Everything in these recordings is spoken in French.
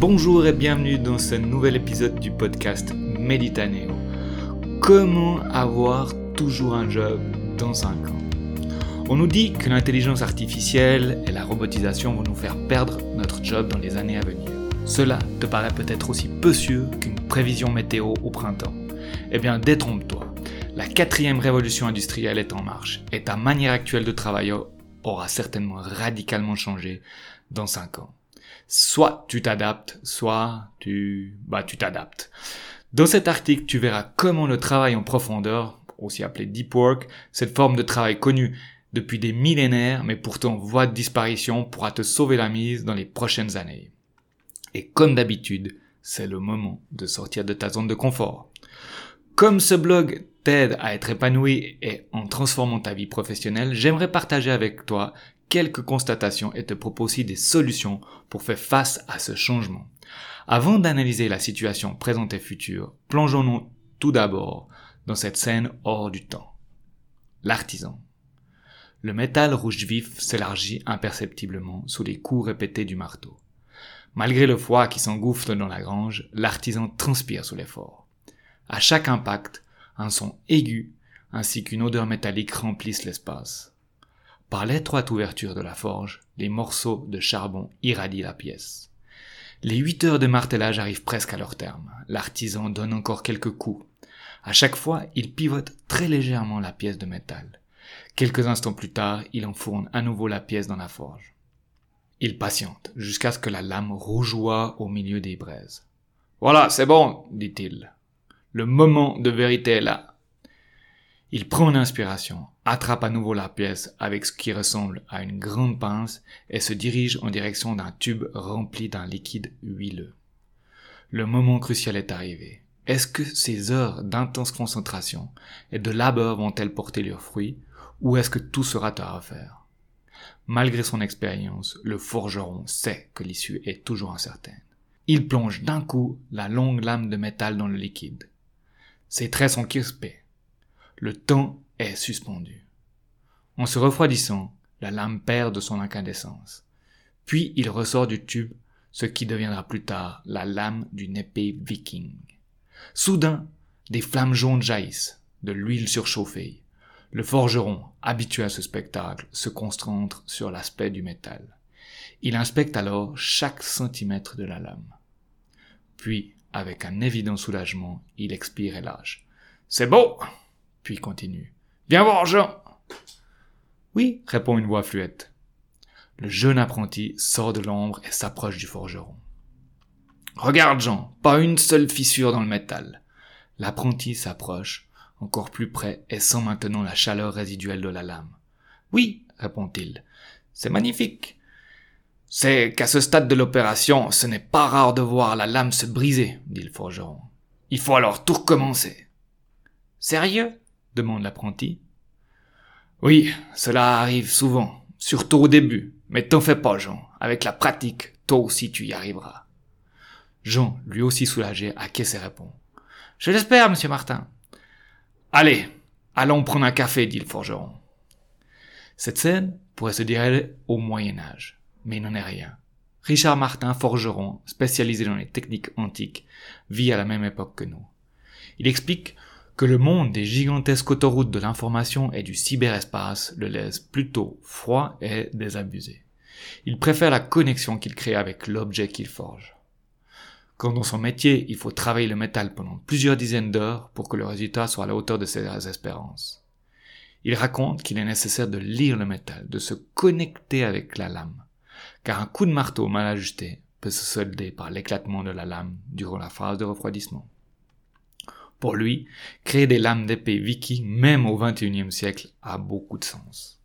Bonjour et bienvenue dans ce nouvel épisode du podcast Meditaneo. Comment avoir toujours un job dans 5 ans? On nous dit que l'intelligence artificielle et la robotisation vont nous faire perdre notre job dans les années à venir. Cela te paraît peut-être aussi peu sûr qu'une prévision météo au printemps. Eh bien, détrompe-toi. La quatrième révolution industrielle est en marche et ta manière actuelle de travailler aura certainement radicalement changé dans 5 ans. Soit tu t'adaptes, soit tu, bah, tu t'adaptes. Dans cet article, tu verras comment le travail en profondeur, aussi appelé deep work, cette forme de travail connue depuis des millénaires, mais pourtant voie de disparition, pourra te sauver la mise dans les prochaines années. Et comme d'habitude, c'est le moment de sortir de ta zone de confort. Comme ce blog t'aide à être épanoui et en transformant ta vie professionnelle, j'aimerais partager avec toi quelques constatations et te proposer des solutions pour faire face à ce changement. Avant d'analyser la situation présente et future, plongeons-nous tout d'abord dans cette scène hors du temps. L'artisan. Le métal rouge vif s'élargit imperceptiblement sous les coups répétés du marteau. Malgré le froid qui s'engouffre dans la grange, l'artisan transpire sous l'effort. À chaque impact, un son aigu ainsi qu'une odeur métallique remplissent l'espace. Par l'étroite ouverture de la forge, les morceaux de charbon irradient la pièce. Les huit heures de martelage arrivent presque à leur terme. L'artisan donne encore quelques coups. À chaque fois, il pivote très légèrement la pièce de métal. Quelques instants plus tard, il enfourne à nouveau la pièce dans la forge. Il patiente jusqu'à ce que la lame rougeoie au milieu des braises. Voilà, c'est bon, dit-il. Le moment de vérité est là. Il prend une inspiration, attrape à nouveau la pièce avec ce qui ressemble à une grande pince et se dirige en direction d'un tube rempli d'un liquide huileux. Le moment crucial est arrivé. Est-ce que ces heures d'intense concentration et de labeur vont-elles porter leurs fruits ou est-ce que tout sera à refaire? Malgré son expérience, le forgeron sait que l'issue est toujours incertaine. Il plonge d'un coup la longue lame de métal dans le liquide. Ses traits sont crispés. Le temps est suspendu. En se refroidissant, la lame perd de son incandescence. Puis il ressort du tube ce qui deviendra plus tard la lame d'une épée viking. Soudain, des flammes jaunes jaillissent, de l'huile surchauffée. Le forgeron, habitué à ce spectacle, se concentre sur l'aspect du métal. Il inspecte alors chaque centimètre de la lame. Puis, avec un évident soulagement, il expire et lâche. C'est beau! Puis continue. Viens voir, Jean! Oui, répond une voix fluette. Le jeune apprenti sort de l'ombre et s'approche du forgeron. Regarde, Jean, pas une seule fissure dans le métal. L'apprenti s'approche, encore plus près et sent maintenant la chaleur résiduelle de la lame. Oui, répond-il, c'est magnifique. C'est qu'à ce stade de l'opération, ce n'est pas rare de voir la lame se briser, dit le forgeron. Il faut alors tout recommencer. Sérieux? Demande l'apprenti. Oui, cela arrive souvent, surtout au début, mais t'en fais pas, Jean. Avec la pratique, toi aussi tu y arriveras. Jean, lui aussi soulagé, acquiesce et répond. Je l'espère, monsieur Martin. Allez, allons prendre un café, dit le forgeron. Cette scène pourrait se dérouler au Moyen Âge mais il n'en est rien. Richard Martin, forgeron, spécialisé dans les techniques antiques, vit à la même époque que nous. Il explique que le monde des gigantesques autoroutes de l'information et du cyberespace le laisse plutôt froid et désabusé. Il préfère la connexion qu'il crée avec l'objet qu'il forge. Quand dans son métier, il faut travailler le métal pendant plusieurs dizaines d'heures pour que le résultat soit à la hauteur de ses espérances. Il raconte qu'il est nécessaire de lire le métal, de se connecter avec la lame, car un coup de marteau mal ajusté peut se solder par l'éclatement de la lame durant la phase de refroidissement. Pour lui, créer des lames d'épée viking, même au XXIe siècle, a beaucoup de sens.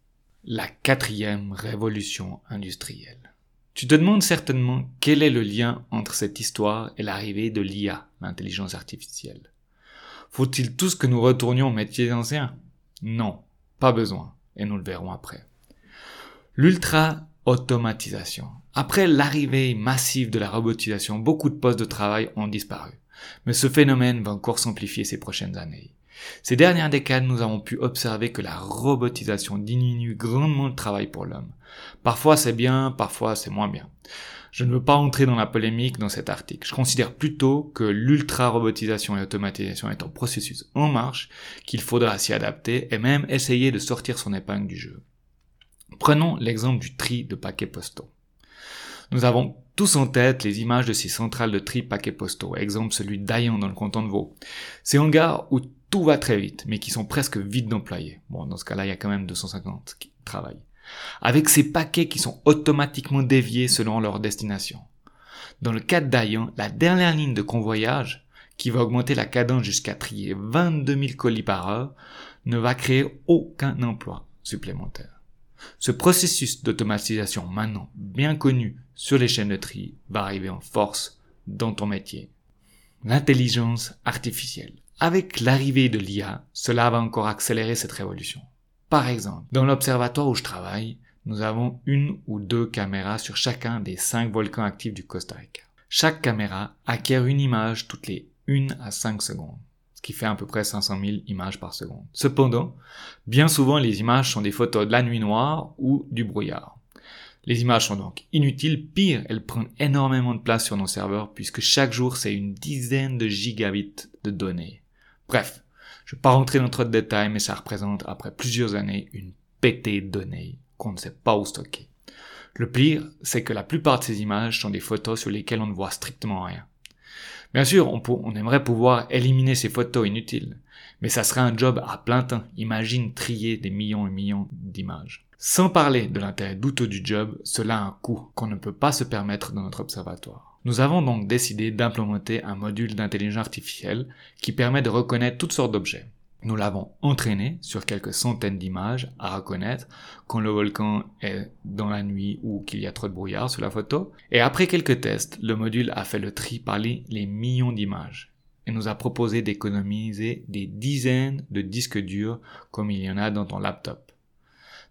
La quatrième révolution industrielle. Tu te demandes certainement quel est le lien entre cette histoire et l'arrivée de l'IA, l'intelligence artificielle. Faut-il tous que nous retournions aux métiers anciens Non, pas besoin, et nous le verrons après. L'ultra automatisation. Après l'arrivée massive de la robotisation, beaucoup de postes de travail ont disparu. Mais ce phénomène va encore s'amplifier ces prochaines années. Ces dernières décades, nous avons pu observer que la robotisation diminue grandement le travail pour l'homme. Parfois c'est bien, parfois c'est moins bien. Je ne veux pas entrer dans la polémique dans cet article. Je considère plutôt que l'ultra-robotisation et automatisation est un processus en marche, qu'il faudra s'y adapter et même essayer de sortir son épingle du jeu. Prenons l'exemple du tri de paquets postaux. Nous avons tous en tête les images de ces centrales de tri paquets postaux, exemple celui d'Ayan dans le canton de Vaud. Ces hangars où tout va très vite, mais qui sont presque vides d'employés. Bon, dans ce cas-là, il y a quand même 250 qui travaillent avec ces paquets qui sont automatiquement déviés selon leur destination. Dans le cas d'Ayan, la dernière ligne de convoyage, qui va augmenter la cadence jusqu'à trier 22 000 colis par heure, ne va créer aucun emploi supplémentaire. Ce processus d'automatisation maintenant bien connu sur les chaînes de tri va arriver en force dans ton métier. L'intelligence artificielle. Avec l'arrivée de l'IA, cela va encore accélérer cette révolution. Par exemple, dans l'observatoire où je travaille, nous avons une ou deux caméras sur chacun des cinq volcans actifs du Costa Rica. Chaque caméra acquiert une image toutes les 1 à 5 secondes, qui fait à peu près 500 000 images par seconde. Cependant, bien souvent les images sont des photos de la nuit noire ou du brouillard. Les images sont donc inutiles, pire, elles prennent énormément de place sur nos serveurs puisque chaque jour c'est une dizaine de gigabits de données. Bref, je ne vais pas rentrer dans trop de détails, mais ça représente, après plusieurs années, une pétée de données qu'on ne sait pas où stocker. Le pire, c'est que la plupart de ces images sont des photos sur lesquelles on ne voit strictement rien. Bien sûr, on, aimerait pouvoir éliminer ces photos inutiles, mais ça serait un job à plein temps. Imagine trier des millions et millions d'images. Sans parler de l'intérêt douteux du job, cela a un coût qu'on ne peut pas se permettre dans notre observatoire. Nous avons donc décidé d'implémenter un module d'intelligence artificielle qui permet de reconnaître toutes sortes d'objets. Nous l'avons entraîné sur quelques centaines d'images à reconnaître quand le volcan est dans la nuit ou qu'il y a trop de brouillard sur la photo. Et après quelques tests, le module a fait le tri par les, millions d'images et nous a proposé d'économiser des dizaines de disques durs comme il y en a dans ton laptop.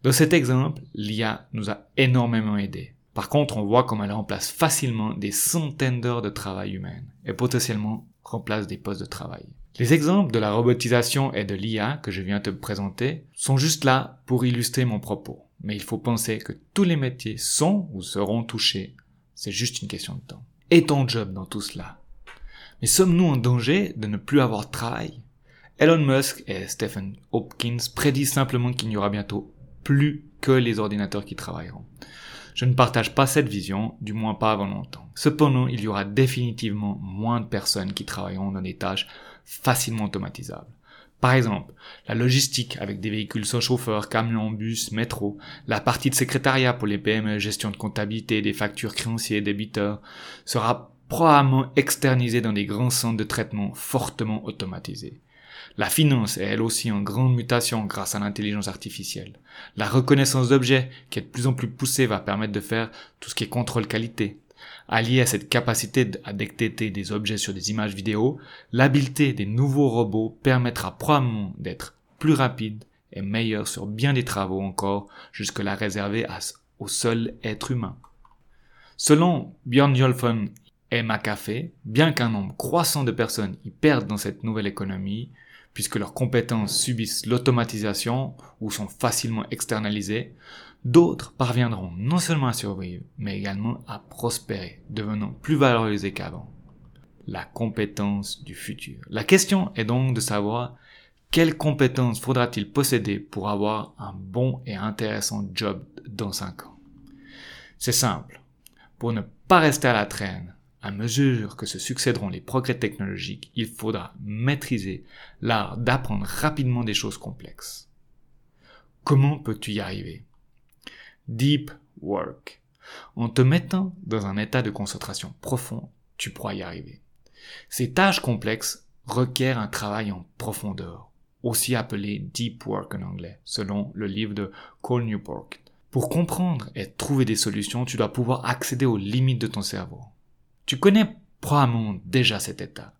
Dans cet exemple, l'IA nous a énormément aidé. Par contre, on voit comme elle remplace facilement des centaines d'heures de travail humain et potentiellement remplace des postes de travail. Les exemples de la robotisation et de l'IA que je viens te présenter sont juste là pour illustrer mon propos. Mais il faut penser que tous les métiers sont ou seront touchés. C'est juste une question de temps. Et ton job dans tout cela? Mais sommes-nous en danger de ne plus avoir de travail? Elon Musk et Stephen Hopkins prédisent simplement qu'il n'y aura bientôt plus que les ordinateurs qui travailleront. Je ne partage pas cette vision, du moins pas avant longtemps. Cependant, il y aura définitivement moins de personnes qui travailleront dans des tâches facilement automatisables. Par exemple, la logistique avec des véhicules sans chauffeur, camions, bus, métro, la partie de secrétariat pour les PME, gestion de comptabilité, des factures créanciers, débiteurs, sera probablement externisée dans des grands centres de traitement fortement automatisés. La finance est elle aussi en grande mutation grâce à l'intelligence artificielle. La reconnaissance d'objets, qui est de plus en plus poussée, va permettre de faire tout ce qui est contrôle qualité. Allié à cette capacité à détecter des objets sur des images vidéo, l'habileté des nouveaux robots permettra probablement d'être plus rapide et meilleur sur bien des travaux encore jusque-là réservés au seul être humain. Selon Björn Jolfon et McAfee, bien qu'un nombre croissant de personnes y perdent dans cette nouvelle économie, puisque leurs compétences subissent l'automatisation ou sont facilement externalisées, d'autres parviendront non seulement à survivre, mais également à prospérer, devenant plus valorisés qu'avant. La compétence du futur. La question est donc de savoir quelles compétences faudra-t-il posséder pour avoir un bon et intéressant job dans 5 ans. C'est simple. Pour ne pas rester à la traîne, à mesure que se succéderont les progrès technologiques, il faudra maîtriser l'art d'apprendre rapidement des choses complexes. Comment peux-tu y arriver? Deep work. En te mettant dans un état de concentration profond, tu pourras y arriver. Ces tâches complexes requièrent un travail en profondeur, aussi appelé deep work en anglais, selon le livre de Cole Newport. Pour comprendre et trouver des solutions, tu dois pouvoir accéder aux limites de ton cerveau. Tu connais probablement déjà cet état.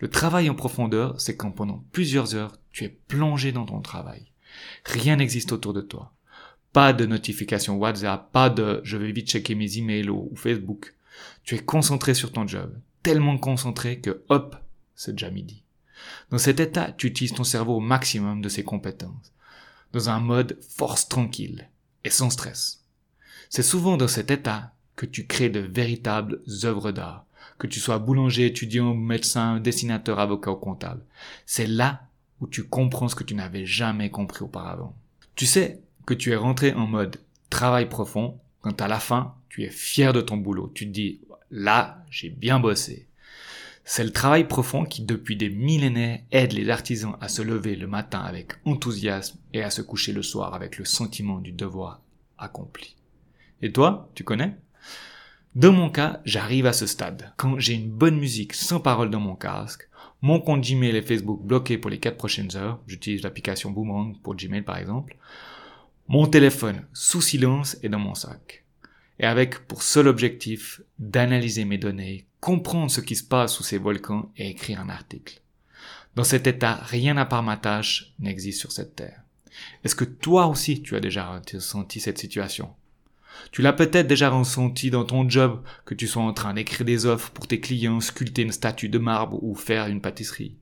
Le travail en profondeur, c'est quand pendant plusieurs heures, tu es plongé dans ton travail. Rien n'existe autour de toi. Pas de notification WhatsApp, pas de je vais vite checker mes emails ou Facebook. Tu es concentré sur ton job, tellement concentré que hop, c'est déjà midi. Dans cet état, tu utilises ton cerveau au maximum de ses compétences, dans un mode force tranquille et sans stress. C'est souvent dans cet état que tu crées de véritables œuvres d'art, que tu sois boulanger, étudiant, médecin, dessinateur, avocat ou comptable. C'est là où tu comprends ce que tu n'avais jamais compris auparavant. Tu sais que tu es rentré en mode travail profond quand à la fin, tu es fier de ton boulot. Tu te dis, là, j'ai bien bossé. C'est le travail profond qui, depuis des millénaires, aide les artisans à se lever le matin avec enthousiasme et à se coucher le soir avec le sentiment du devoir accompli. Et toi, tu connais? Dans mon cas, j'arrive à ce stade. Quand j'ai une bonne musique sans parole dans mon casque, mon compte Gmail et Facebook bloqué pour les 4 prochaines heures, j'utilise l'application Boomerang pour Gmail par exemple, mon téléphone sous silence est dans mon sac. Et avec pour seul objectif d'analyser mes données, comprendre ce qui se passe sous ces volcans et écrire un article. Dans cet état, rien à part ma tâche n'existe sur cette terre. Est-ce que toi aussi tu as déjà ressenti cette situation? Tu l'as peut-être déjà ressenti dans ton job, que tu sois en train d'écrire des offres pour tes clients, sculpter une statue de marbre ou faire une pâtisserie.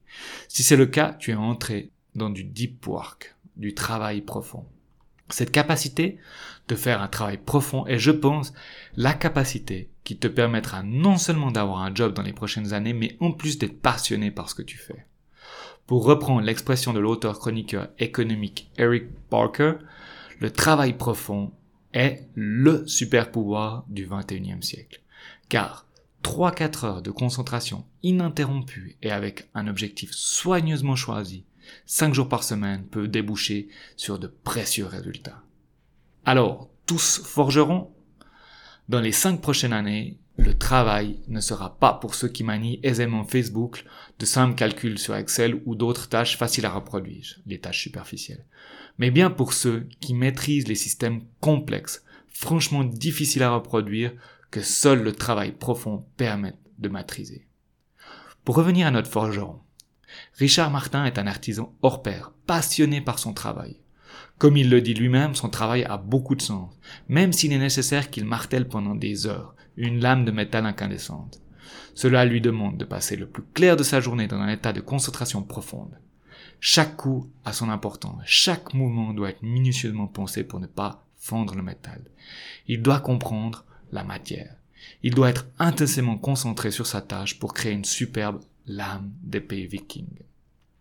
Si c'est le cas, tu es entré dans du deep work, du travail profond. Cette capacité de faire un travail profond est, je pense, la capacité qui te permettra non seulement d'avoir un job dans les prochaines années, mais en plus d'être passionné par ce que tu fais. Pour reprendre l'expression de l'auteur chroniqueur économique Eric Parker, le travail profond est le super pouvoir du 21e siècle. Car 3-4 heures de concentration ininterrompue et avec un objectif soigneusement choisi 5 jours par semaine peuvent déboucher sur de précieux résultats. Alors, tous forgeront? Dans les 5 prochaines années, le travail ne sera pas pour ceux qui manient aisément Facebook, de simples calculs sur Excel ou d'autres tâches faciles à reproduire, les tâches superficielles, mais bien pour ceux qui maîtrisent les systèmes complexes, franchement difficiles à reproduire, que seul le travail profond permet de maîtriser. Pour revenir à notre forgeron, Richard Martin est un artisan hors pair, passionné par son travail. Comme il le dit lui-même, son travail a beaucoup de sens, même s'il est nécessaire qu'il martèle pendant des heures une lame de métal incandescente. Cela lui demande de passer le plus clair de sa journée dans un état de concentration profonde. Chaque coup a son importance, chaque mouvement doit être minutieusement pensé pour ne pas fondre le métal. Il doit comprendre la matière. Il doit être intensément concentré sur sa tâche pour créer une superbe l'âme des pays vikings.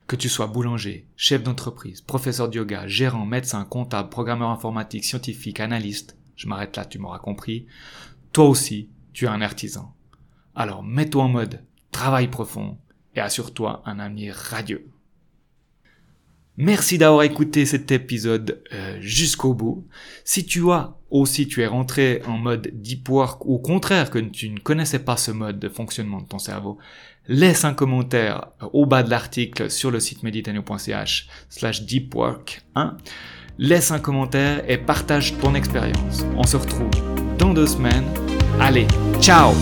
Que tu sois boulanger, chef d'entreprise, professeur de yoga, gérant, médecin, comptable, programmeur informatique, scientifique, analyste, je m'arrête là, tu m'auras compris, toi aussi, tu es un artisan. Alors mets-toi en mode travail profond et assure-toi un avenir radieux. Merci d'avoir écouté cet épisode euh, jusqu'au bout. Si tu as aussi tu es rentré en mode deep work ou au contraire que tu ne connaissais pas ce mode de fonctionnement de ton cerveau, laisse un commentaire euh, au bas de l'article sur le site meditanio.ch slash deepwork 1. Laisse un commentaire et partage ton expérience. On se retrouve dans deux semaines. Allez, ciao